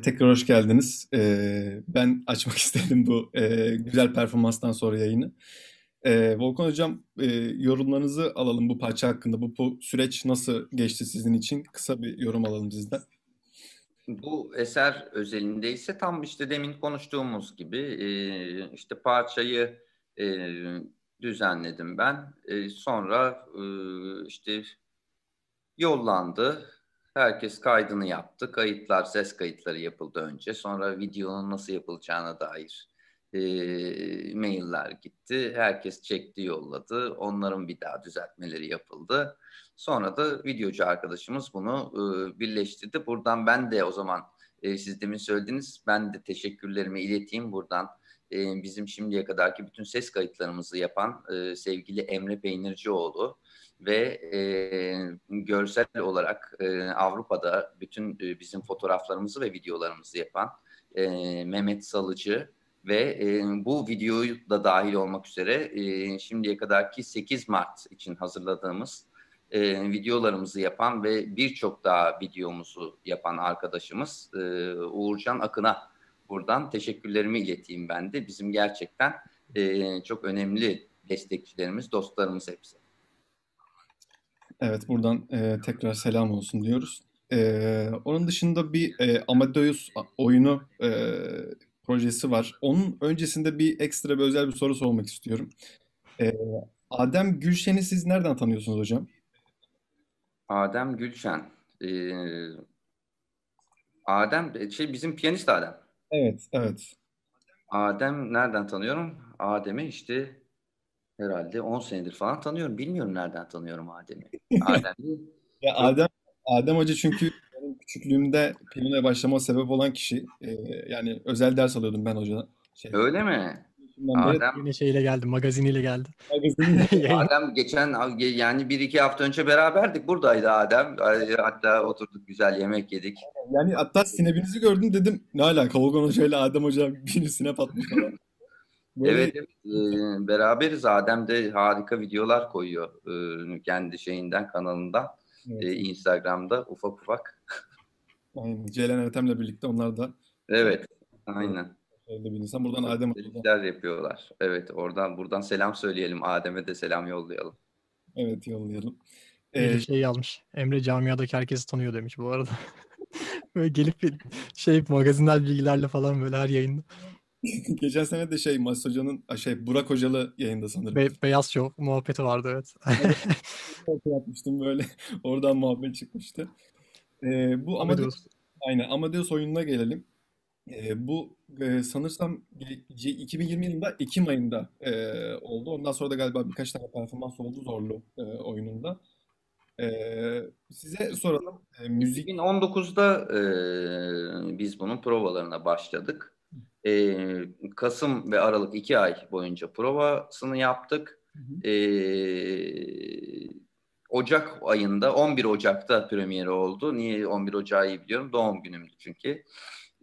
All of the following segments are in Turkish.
Tekrar hoş geldiniz. Ee, ben açmak istedim bu e, güzel performanstan sonra yayını. Ee, Volkan Hocam, e, yorumlarınızı alalım bu parça hakkında. Bu, bu süreç nasıl geçti sizin için? Kısa bir yorum alalım sizden. Bu eser özelinde ise tam işte demin konuştuğumuz gibi e, işte parçayı e, düzenledim ben. E, sonra e, işte yollandı. Herkes kaydını yaptı. Kayıtlar, ses kayıtları yapıldı önce. Sonra videonun nasıl yapılacağına dair e, mailler gitti. Herkes çekti, yolladı. Onların bir daha düzeltmeleri yapıldı. Sonra da videocu arkadaşımız bunu e, birleştirdi. Buradan ben de o zaman e, siz demin söylediniz. Ben de teşekkürlerimi ileteyim buradan. E, bizim şimdiye kadarki bütün ses kayıtlarımızı yapan e, sevgili Emre Peynircioğlu ve e, görsel olarak e, Avrupa'da bütün e, bizim fotoğraflarımızı ve videolarımızı yapan e, Mehmet Salıcı ve e, bu videoyu da dahil olmak üzere e, şimdiye kadarki 8 Mart için hazırladığımız e, videolarımızı yapan ve birçok daha videomuzu yapan arkadaşımız e, Uğurcan Akın'a buradan teşekkürlerimi ileteyim ben de. Bizim gerçekten e, çok önemli destekçilerimiz, dostlarımız hepsi. Evet, buradan e, tekrar selam olsun diyoruz. E, onun dışında bir e, Amadeus oyunu e, projesi var. Onun öncesinde bir ekstra bir özel bir soru sormak istiyorum. E, Adem Gülşen'i siz nereden tanıyorsunuz hocam? Adem Gülşen. Ee, Adem, şey bizim piyanist Adem. Evet, evet. Adem nereden tanıyorum? Adem'i işte herhalde 10 senedir falan tanıyorum. Bilmiyorum nereden tanıyorum Adem'i. Adem'i Ya Adem Adem Hoca çünkü benim küçüklüğümde piyanoya başlama sebep olan kişi. Ee, yani özel ders alıyordum ben hocadan. Şey, öyle mi? Adem Yine şeyle geldi, magaziniyle geldi. magazin Yayın- Adem geçen yani bir iki hafta önce beraberdik. Buradaydı Adem. Hatta oturduk güzel yemek yedik. yani hatta sinebinizi gördüm dedim ne alaka Volkan Hoca ile Adem Hoca bir sinep atmış falan. Böyle Evet, evet. Ee, beraberiz. Adem de harika videolar koyuyor ee, kendi şeyinden kanalından. evet, Ee, Instagram'da ufak ufak. aynen. Ceylan Ertem'le birlikte onlar da Evet, aynen. öyle bir insan. Buradan Adem Delikler yapıyorlar. Evet, oradan buradan selam söyleyelim. Adem'e de selam yollayalım. evet yollayalım. Ee, şey yazmış. Emre camiadaki herkesi tanıyor demiş bu arada. Böyle gelip bir şey magazinel bilgilerle falan böyle her yayında. geçen sene de şey Mas Hoca'nın şey Burak Hocalı yayında sanırım. Be- beyaz şov muhabbeti vardı evet. Yapmıştım böyle. Oradan muhabbet çıkmıştı. Ee, bu Amadeus, Amadeus. aynen Amadeus oyununa gelelim. Ee, bu e, sanırsam ge- 2020 yılında Ekim ayında e, oldu. Ondan sonra da galiba birkaç tane performans oldu Zorlu e, oyununda. Ee, size soralım. E, müzik 2019'da e, biz bunun provalarına başladık. E, Kasım ve Aralık iki ay boyunca provasını yaptık. Hı hı. E, Ocak ayında 11 Ocak'ta premieri oldu. Niye 11 Ocak'ı iyi biliyorum? Doğum günümdü çünkü.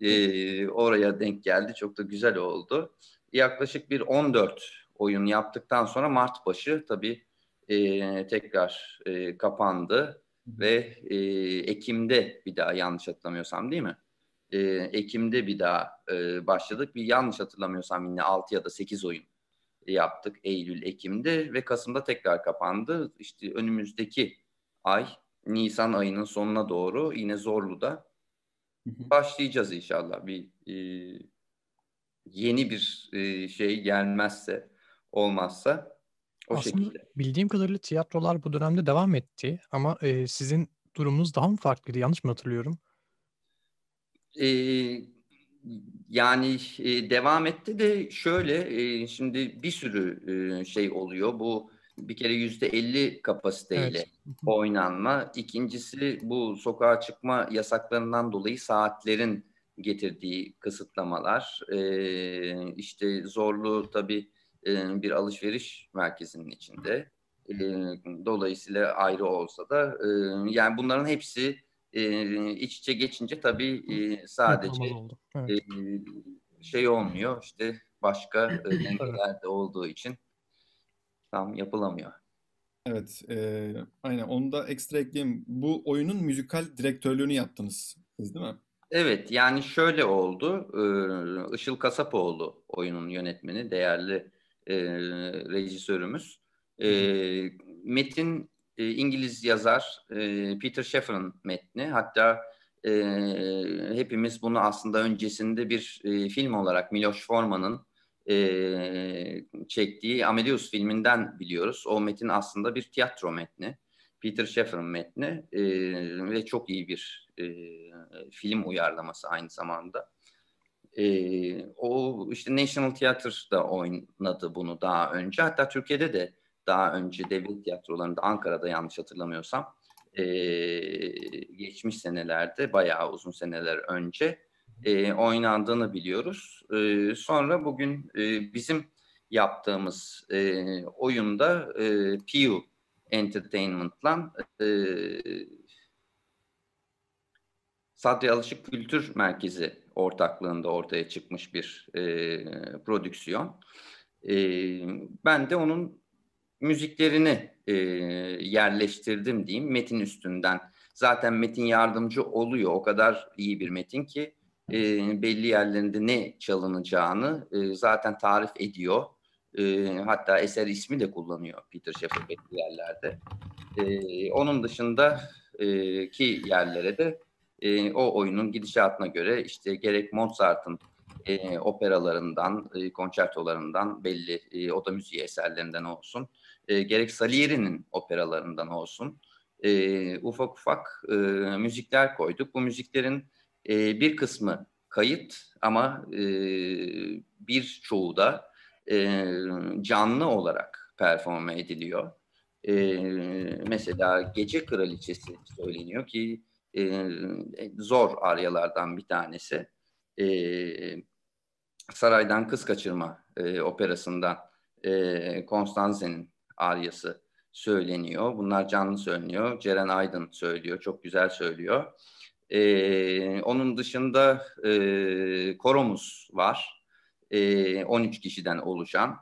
E, oraya denk geldi. Çok da güzel oldu. Yaklaşık bir 14 oyun yaptıktan sonra Mart başı tabii e, tekrar e, kapandı ve e, Ekim'de bir daha yanlış hatırlamıyorsam değil mi? E, Ekim'de bir daha e, başladık. Bir yanlış hatırlamıyorsam yine 6 ya da 8 oyun yaptık Eylül, Ekim'de ve Kasım'da tekrar kapandı. İşte önümüzdeki ay Nisan ayının sonuna doğru yine Zorlu'da başlayacağız inşallah. Bir e, yeni bir e, şey gelmezse, olmazsa o Aslında şekilde. bildiğim kadarıyla tiyatrolar bu dönemde devam etti ama e, sizin durumunuz daha mı farklıydı? Yanlış mı hatırlıyorum? Ee, yani e, devam etti de şöyle e, şimdi bir sürü e, şey oluyor. Bu bir kere yüzde elli kapasiteyle Evet. oynanma. İkincisi bu sokağa çıkma yasaklarından dolayı saatlerin getirdiği kısıtlamalar. Ee, işte zorlu tabii e, bir alışveriş merkezinin içinde. E, dolayısıyla ayrı olsa da e, yani bunların hepsi e, iç içe geçince tabii e, sadece. Evet. e, şey olmuyor işte başka dengeler de olduğu için tam yapılamıyor. Evet, e, aynen onu da ekstra ekleyeyim. Bu oyunun müzikal direktörlüğünü yaptınız siz değil mi? Evet yani şöyle oldu. Ee, Işıl Kasapoğlu oyunun yönetmeni, değerli e, rejisörümüz. E, metin e, İngiliz yazar e, Peter Shaffer'ın metni. Hatta e, hepimiz bunu aslında öncesinde bir e, film olarak Miloš Forman'ın e, çektiği Amadeus filminden biliyoruz. O metin aslında bir tiyatro metni. Peter Shaffer'ın metni e, ve çok iyi bir e, film uyarlaması aynı zamanda. E, o işte National Theatre'da oynadı bunu daha önce. Hatta Türkiye'de de daha önce devlet tiyatrolarında Ankara'da yanlış hatırlamıyorsam e, geçmiş senelerde bayağı uzun seneler önce e, oynandığını biliyoruz. E, sonra bugün e, bizim yaptığımız e, oyunda e, Pew Entertainment'la e, Sadri Alışık Kültür Merkezi ortaklığında ortaya çıkmış bir e, prodüksiyon. E, ben de onun müziklerini e, yerleştirdim diyeyim metin üstünden. Zaten metin yardımcı oluyor. O kadar iyi bir metin ki e, belli yerlerinde ne çalınacağını e, zaten tarif ediyor. E, hatta eser ismi de kullanıyor Peter Shaffer belli yerlerde. E, onun dışında e, ki yerlere de e, o oyunun gidişatına göre işte gerek Mozart'ın e, operalarından, e, konçertolarından belli e, oda müziği eserlerinden olsun, e, gerek Salieri'nin operalarından olsun e, ufak ufak e, müzikler koyduk. Bu müziklerin e, bir kısmı kayıt ama e, bir çoğu da e, canlı olarak performe ediliyor. E, mesela Gece Kraliçesi söyleniyor ki e, zor aryalardan bir tanesi. E, Saraydan Kız Kaçırma e, operasından e, Konstanze'nin aryası söyleniyor. Bunlar canlı söyleniyor. Ceren Aydın söylüyor. Çok güzel söylüyor. E, onun dışında e, koromuz var. E, 13 kişiden oluşan.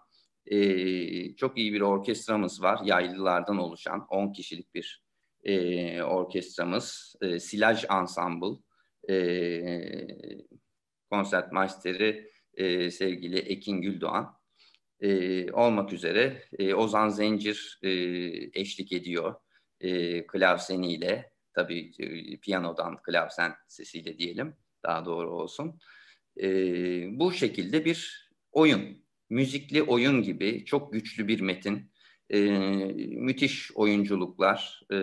E, çok iyi bir orkestramız var. Yaylılardan oluşan 10 kişilik bir e, orkestramız. E, Silaj Ensemble. E, konsertmeisteri e, sevgili Ekin Güldoğan e, olmak üzere e, Ozan Zencir e, eşlik ediyor e, klavseniyle tabii e, piyanodan klavsen sesiyle diyelim daha doğru olsun. E, bu şekilde bir oyun, müzikli oyun gibi çok güçlü bir metin, e, müthiş oyunculuklar, e,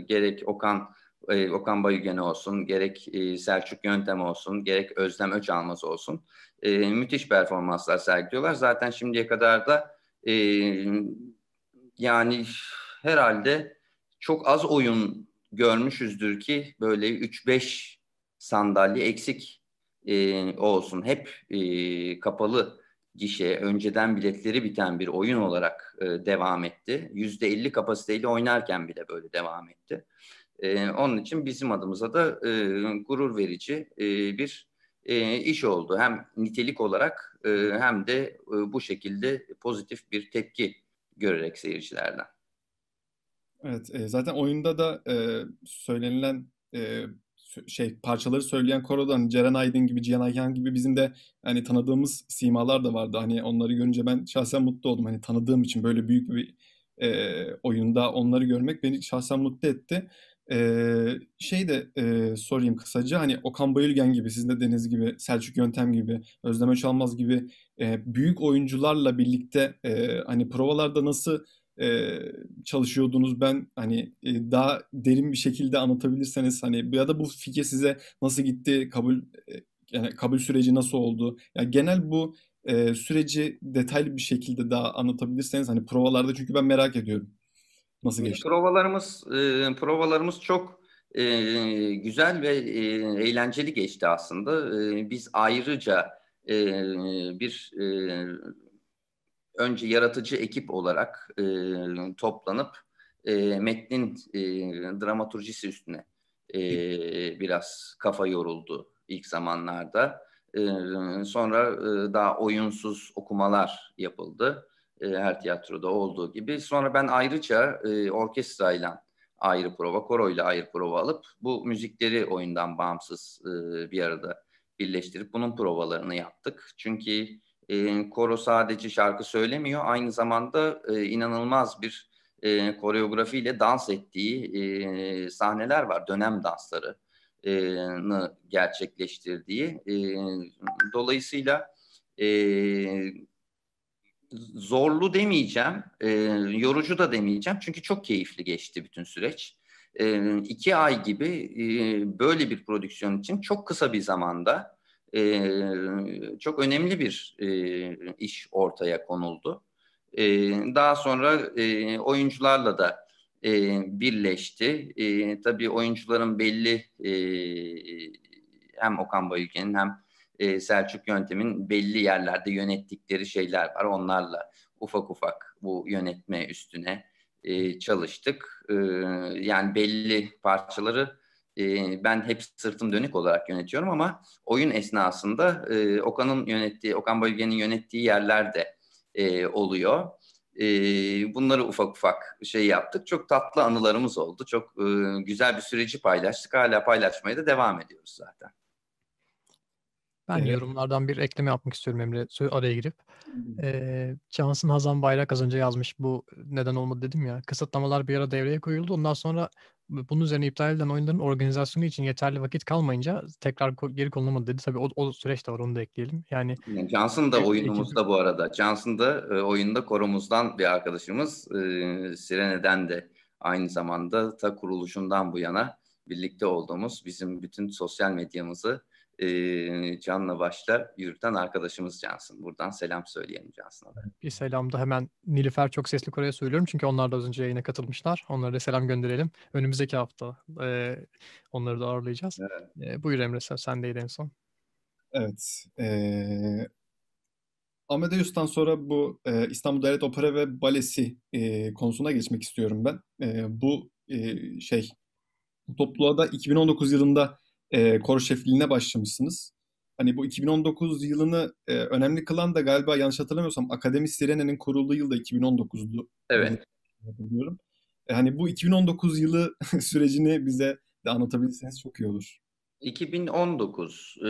gerek Okan e, Okan Bayülgen olsun, gerek e, Selçuk Yöntem olsun, gerek Özlem Öçalmaz olsun e, müthiş performanslar sergiliyorlar. Zaten şimdiye kadar da e, yani herhalde çok az oyun görmüşüzdür ki böyle 3-5 sandalye eksik e, olsun. Hep e, kapalı gişe, önceden biletleri biten bir oyun olarak e, devam etti. %50 kapasiteyle oynarken bile böyle devam etti. E, onun için bizim adımıza da e, gurur verici e, bir e, iş oldu. Hem nitelik olarak e, hem de e, bu şekilde pozitif bir tepki görerek seyircilerden. Evet, e, zaten oyunda da e, söylenilen e, şey parçaları söyleyen korodan Ceren Aydın gibi, Cihan Ayhan gibi bizim de hani tanıdığımız simalar da vardı. Hani onları görünce ben şahsen mutlu oldum. Hani tanıdığım için böyle büyük bir e, oyunda onları görmek beni şahsen mutlu etti. Ee, şey de e, sorayım kısaca. Hani Okan Bayülgen gibi sizin de Deniz gibi Selçuk Yöntem gibi Özlem Öçalmaz gibi e, büyük oyuncularla birlikte e, hani provalarda nasıl e, çalışıyordunuz? Ben hani e, daha derin bir şekilde anlatabilirseniz hani ya da bu fikir size nasıl gitti? Kabul e, yani kabul süreci nasıl oldu? Yani genel bu e, süreci detaylı bir şekilde daha anlatabilirseniz hani provalarda çünkü ben merak ediyorum. Nasıl geçti? Provalarımız e, provalarımız çok e, güzel ve e, eğlenceli geçti aslında. E, biz ayrıca e, bir e, önce yaratıcı ekip olarak e, toplanıp e, metnin e, dramaturjisi üstüne e, biraz kafa yoruldu ilk zamanlarda. E, sonra e, daha oyunsuz okumalar yapıldı e, her tiyatroda olduğu gibi. Sonra ben ayrıca e, orkestrayla ayrı prova, koro ile ayrı prova alıp bu müzikleri oyundan bağımsız e, bir arada birleştirip bunun provalarını yaptık. Çünkü e, koro sadece şarkı söylemiyor, aynı zamanda e, inanılmaz bir e, koreografiyle dans ettiği e, sahneler var, dönem dansları gerçekleştirdiği. E, dolayısıyla e, zorlu demeyeceğim, e, yorucu da demeyeceğim çünkü çok keyifli geçti bütün süreç. E, iki ay gibi e, böyle bir prodüksiyon için çok kısa bir zamanda e, çok önemli bir e, iş ortaya konuldu. E, daha sonra e, oyuncularla da e, birleşti. E, tabii oyuncuların belli e, hem Okan Bayülgen'in hem e, Selçuk Yöntem'in belli yerlerde yönettikleri şeyler var. Onlarla ufak ufak bu yönetme üstüne e, çalıştık. E, yani belli parçaları e, ben hep sırtım dönük olarak yönetiyorum ama oyun esnasında e, Okan'ın yönettiği, Okan Bayülgen'in yönettiği yerlerde e, oluyor. E, bunları ufak ufak şey yaptık. Çok tatlı anılarımız oldu. Çok e, güzel bir süreci paylaştık. Hala paylaşmaya da devam ediyoruz zaten. Ben evet. yorumlardan bir ekleme yapmak istiyorum Emre araya girip. Ee, Cansın Hazan Bayrak az önce yazmış bu neden olmadı dedim ya. Kısıtlamalar bir ara devreye koyuldu. Ondan sonra bunun üzerine iptal edilen oyunların organizasyonu için yeterli vakit kalmayınca tekrar geri konulamadı dedi. Tabii o, o süreç de var onu da ekleyelim. Yani Johnson da oyunumuzda bu arada. Johnson da e, oyunda korumuzdan bir arkadaşımız. E, Sirene'den de aynı zamanda ta kuruluşundan bu yana birlikte olduğumuz bizim bütün sosyal medyamızı e, canla başla yürüten arkadaşımız Cansın. Buradan selam söyleyelim Cansın'a da. Bir selam da hemen Nilüfer çok sesli Kore'ye söylüyorum. Çünkü onlar da az önce yayına katılmışlar. Onlara da selam gönderelim. Önümüzdeki hafta e, onları da ağırlayacağız. Evet. E, buyur Emre sen sendeydi en son. Evet. E, Amadeus'tan sonra bu e, İstanbul Devlet Opera ve Balesi e, konusuna geçmek istiyorum ben. E, bu e, şey topluluğa da 2019 yılında e, koro şefliğine başlamışsınız. Hani bu 2019 yılını e, önemli kılan da galiba yanlış hatırlamıyorsam Akademi Sirene'nin kurulduğu yıl da 2019'du. Evet. Hatırlıyorum. E, hani bu 2019 yılı sürecini bize de anlatabilirseniz çok iyi olur. 2019 e,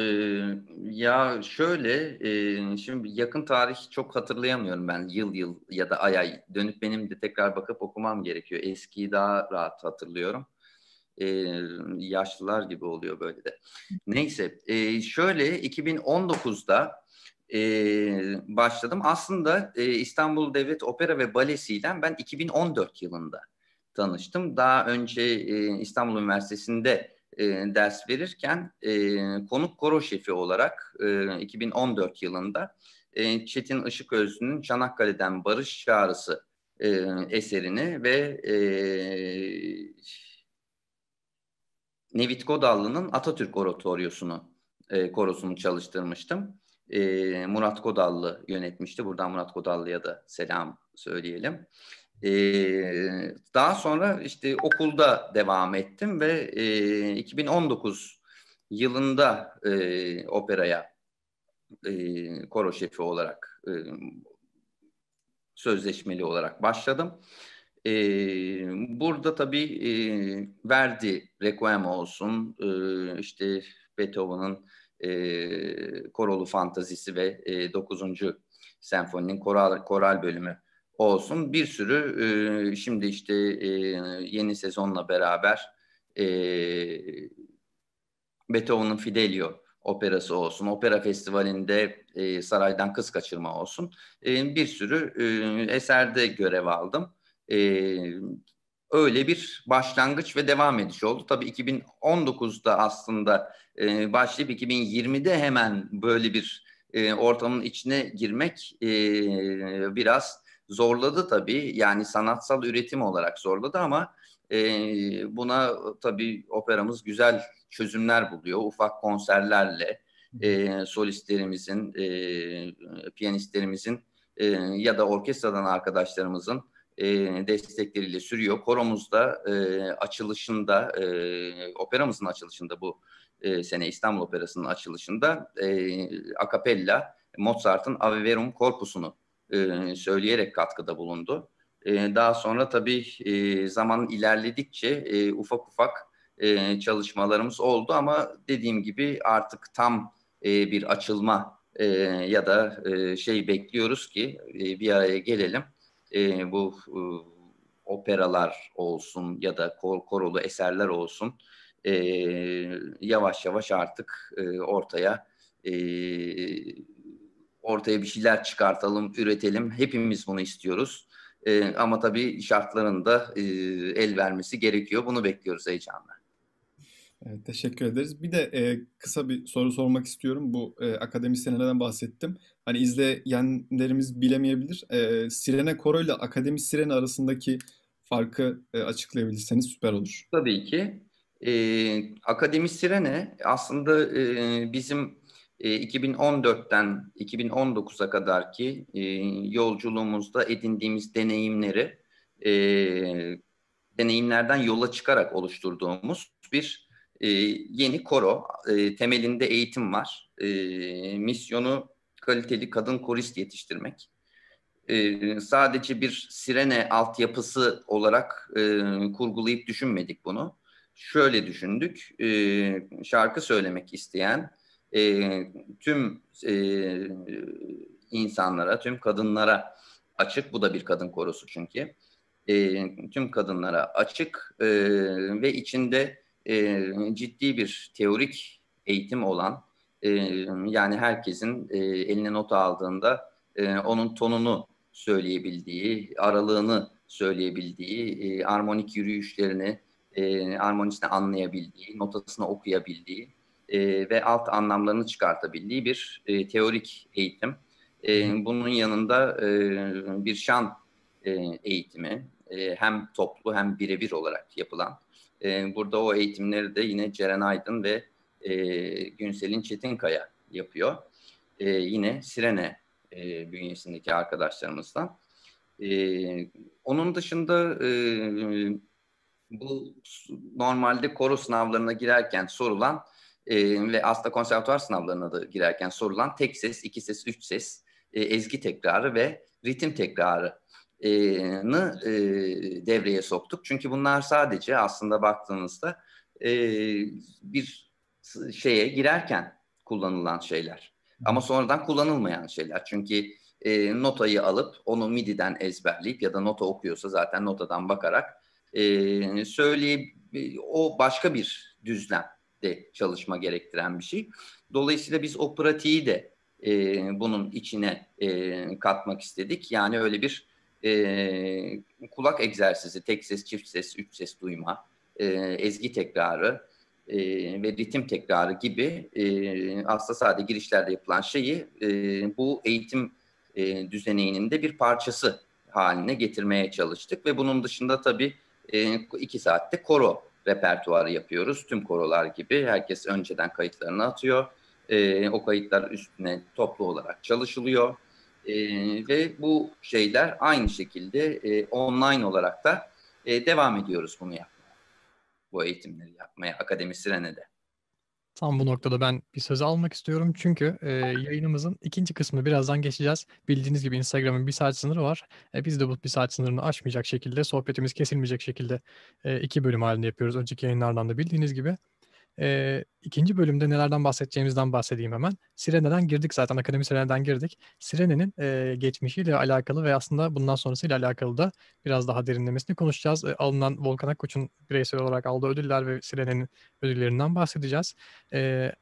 ya şöyle e, şimdi yakın tarih çok hatırlayamıyorum ben yıl yıl ya da ay ay dönüp benim de tekrar bakıp okumam gerekiyor. Eskiyi daha rahat hatırlıyorum e, yaşlılar gibi oluyor böyle de. Neyse e, şöyle 2019'da e, başladım. Aslında e, İstanbul Devlet Opera ve Balesi'yle ben 2014 yılında tanıştım. Daha önce e, İstanbul Üniversitesi'nde e, ders verirken e, konuk koro şefi olarak e, 2014 yılında e, Çetin Işıközlü'nün Çanakkale'den Barış Çağrısı e, eserini ve e, Nevit Godallı'nın Atatürk Oratoryosunu e, korosunu çalıştırmıştım. E, Murat Godallı yönetmişti. Buradan Murat Godallı'ya da selam söyleyelim. E, daha sonra işte okulda devam ettim ve e, 2019 yılında e, operaya e, koro şefi olarak e, sözleşmeli olarak başladım. E, burada tabii e, Verdi Requiem olsun, e, işte Beethoven'ın e, korolu fantazisi ve e, 9. senfoninin koral, koral bölümü olsun. Bir sürü e, şimdi işte e, yeni sezonla beraber e, Beethoven'ın Fidelio operası olsun, opera festivalinde e, saraydan kız kaçırma olsun. E, bir sürü e, eserde görev aldım e, öyle bir başlangıç ve devam ediş oldu. Tabii 2019'da aslında e, başlayıp 2020'de hemen böyle bir e, ortamın içine girmek e, biraz zorladı tabii. Yani sanatsal üretim olarak zorladı ama e, buna tabii operamız güzel çözümler buluyor. Ufak konserlerle e, solistlerimizin, e, piyanistlerimizin e, ya da orkestradan arkadaşlarımızın e, destekleriyle sürüyor. Koromuzda e, açılışında, e, operamızın açılışında bu e, sene İstanbul Operası'nın açılışında e, akapella Mozart'ın Ave Verum Corpus'unu e, söyleyerek katkıda bulundu. E, daha sonra tabii e, zaman ilerledikçe e, ufak ufak e, çalışmalarımız oldu ama dediğim gibi artık tam e, bir açılma e, ya da e, şey bekliyoruz ki e, bir araya gelelim. E, bu e, operalar olsun ya da kor, korolu eserler olsun e, yavaş yavaş artık e, ortaya e, ortaya bir şeyler çıkartalım, üretelim. Hepimiz bunu istiyoruz. E, ama tabii şartlarında e, el vermesi gerekiyor. Bunu bekliyoruz heyecanla. Evet, teşekkür ederiz. Bir de e, kısa bir soru sormak istiyorum. Bu e, akademisyenlerden bahsettim. Hani izleyenlerimiz bilemeyebilir. E, Sirene Koro ile Akademi Sirene arasındaki farkı e, açıklayabilirseniz süper olur. Tabii ki. E, Akademi Sirene aslında e, bizim e, 2014'ten 2019'a kadar ki e, yolculuğumuzda edindiğimiz deneyimleri e, deneyimlerden yola çıkarak oluşturduğumuz bir e, yeni koro. E, temelinde eğitim var. E, misyonu kaliteli kadın korist yetiştirmek. E, sadece bir sirene altyapısı olarak e, kurgulayıp düşünmedik bunu. Şöyle düşündük, e, şarkı söylemek isteyen e, tüm e, insanlara, tüm kadınlara açık, bu da bir kadın korosu çünkü, e, tüm kadınlara açık e, ve içinde e, ciddi bir teorik eğitim olan, e, yani herkesin e, eline not aldığında e, onun tonunu söyleyebildiği, aralığını söyleyebildiği, e, armonik yürüyüşlerini, e, armonisini anlayabildiği, notasını okuyabildiği e, ve alt anlamlarını çıkartabildiği bir e, teorik eğitim. E, bunun yanında e, bir şan e, eğitimi e, hem toplu hem birebir olarak yapılan. E, burada o eğitimleri de yine Ceren Aydın ve e, Günsel'in Çetinkaya yapıyor. E, yine Sirene e, bünyesindeki arkadaşlarımızdan. E, onun dışında e, bu normalde koro sınavlarına girerken sorulan e, ve aslında konservatuvar sınavlarına da girerken sorulan tek ses, iki ses, üç ses, e, ezgi tekrarı ve ritim tekrarı e, devreye soktuk. Çünkü bunlar sadece aslında baktığınızda e, bir şeye girerken kullanılan şeyler. Ama sonradan kullanılmayan şeyler. Çünkü e, notayı alıp onu MIDI'den ezberleyip ya da nota okuyorsa zaten notadan bakarak e, söyleyip o başka bir düzlem de çalışma gerektiren bir şey. Dolayısıyla biz o pratiği de e, bunun içine e, katmak istedik. Yani öyle bir e, kulak egzersizi, tek ses, çift ses, üç ses duyma, e, ezgi tekrarı e, ve ritim tekrarı gibi e, aslında sadece girişlerde yapılan şeyi e, bu eğitim e, düzeneğinin de bir parçası haline getirmeye çalıştık ve bunun dışında tabii e, iki saatte koro repertuarı yapıyoruz. Tüm korolar gibi herkes önceden kayıtlarını atıyor. E, o kayıtlar üstüne toplu olarak çalışılıyor. E, ve bu şeyler aynı şekilde e, online olarak da e, devam ediyoruz bunu yapmaya. Bu eğitimleri yapmaya Akademi Sirene'de. Tam bu noktada ben bir söz almak istiyorum çünkü e, yayınımızın ikinci kısmını birazdan geçeceğiz. Bildiğiniz gibi Instagram'ın bir saat sınırı var. E, biz de bu bir saat sınırını aşmayacak şekilde, sohbetimiz kesilmeyecek şekilde e, iki bölüm halinde yapıyoruz. Önceki yayınlardan da bildiğiniz gibi. E, ikinci bölümde nelerden bahsedeceğimizden bahsedeyim hemen. Sirene'den girdik zaten, Akademi Sirene'den girdik. Sirene'nin e, geçmişiyle alakalı ve aslında bundan sonrasıyla alakalı da biraz daha derinlemesine konuşacağız. E, alınan Volkan Akkoç'un bireysel olarak aldığı ödüller ve Sirene'nin ödüllerinden bahsedeceğiz. E,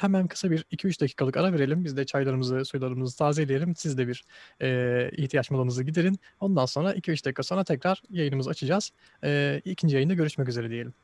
hemen kısa bir 2-3 dakikalık ara verelim. Biz de çaylarımızı, suylarımızı tazeleyelim. Siz de bir e, ihtiyaç molanızı giderin. Ondan sonra 2-3 dakika sonra tekrar yayınımızı açacağız. E, ikinci yayında görüşmek üzere diyelim.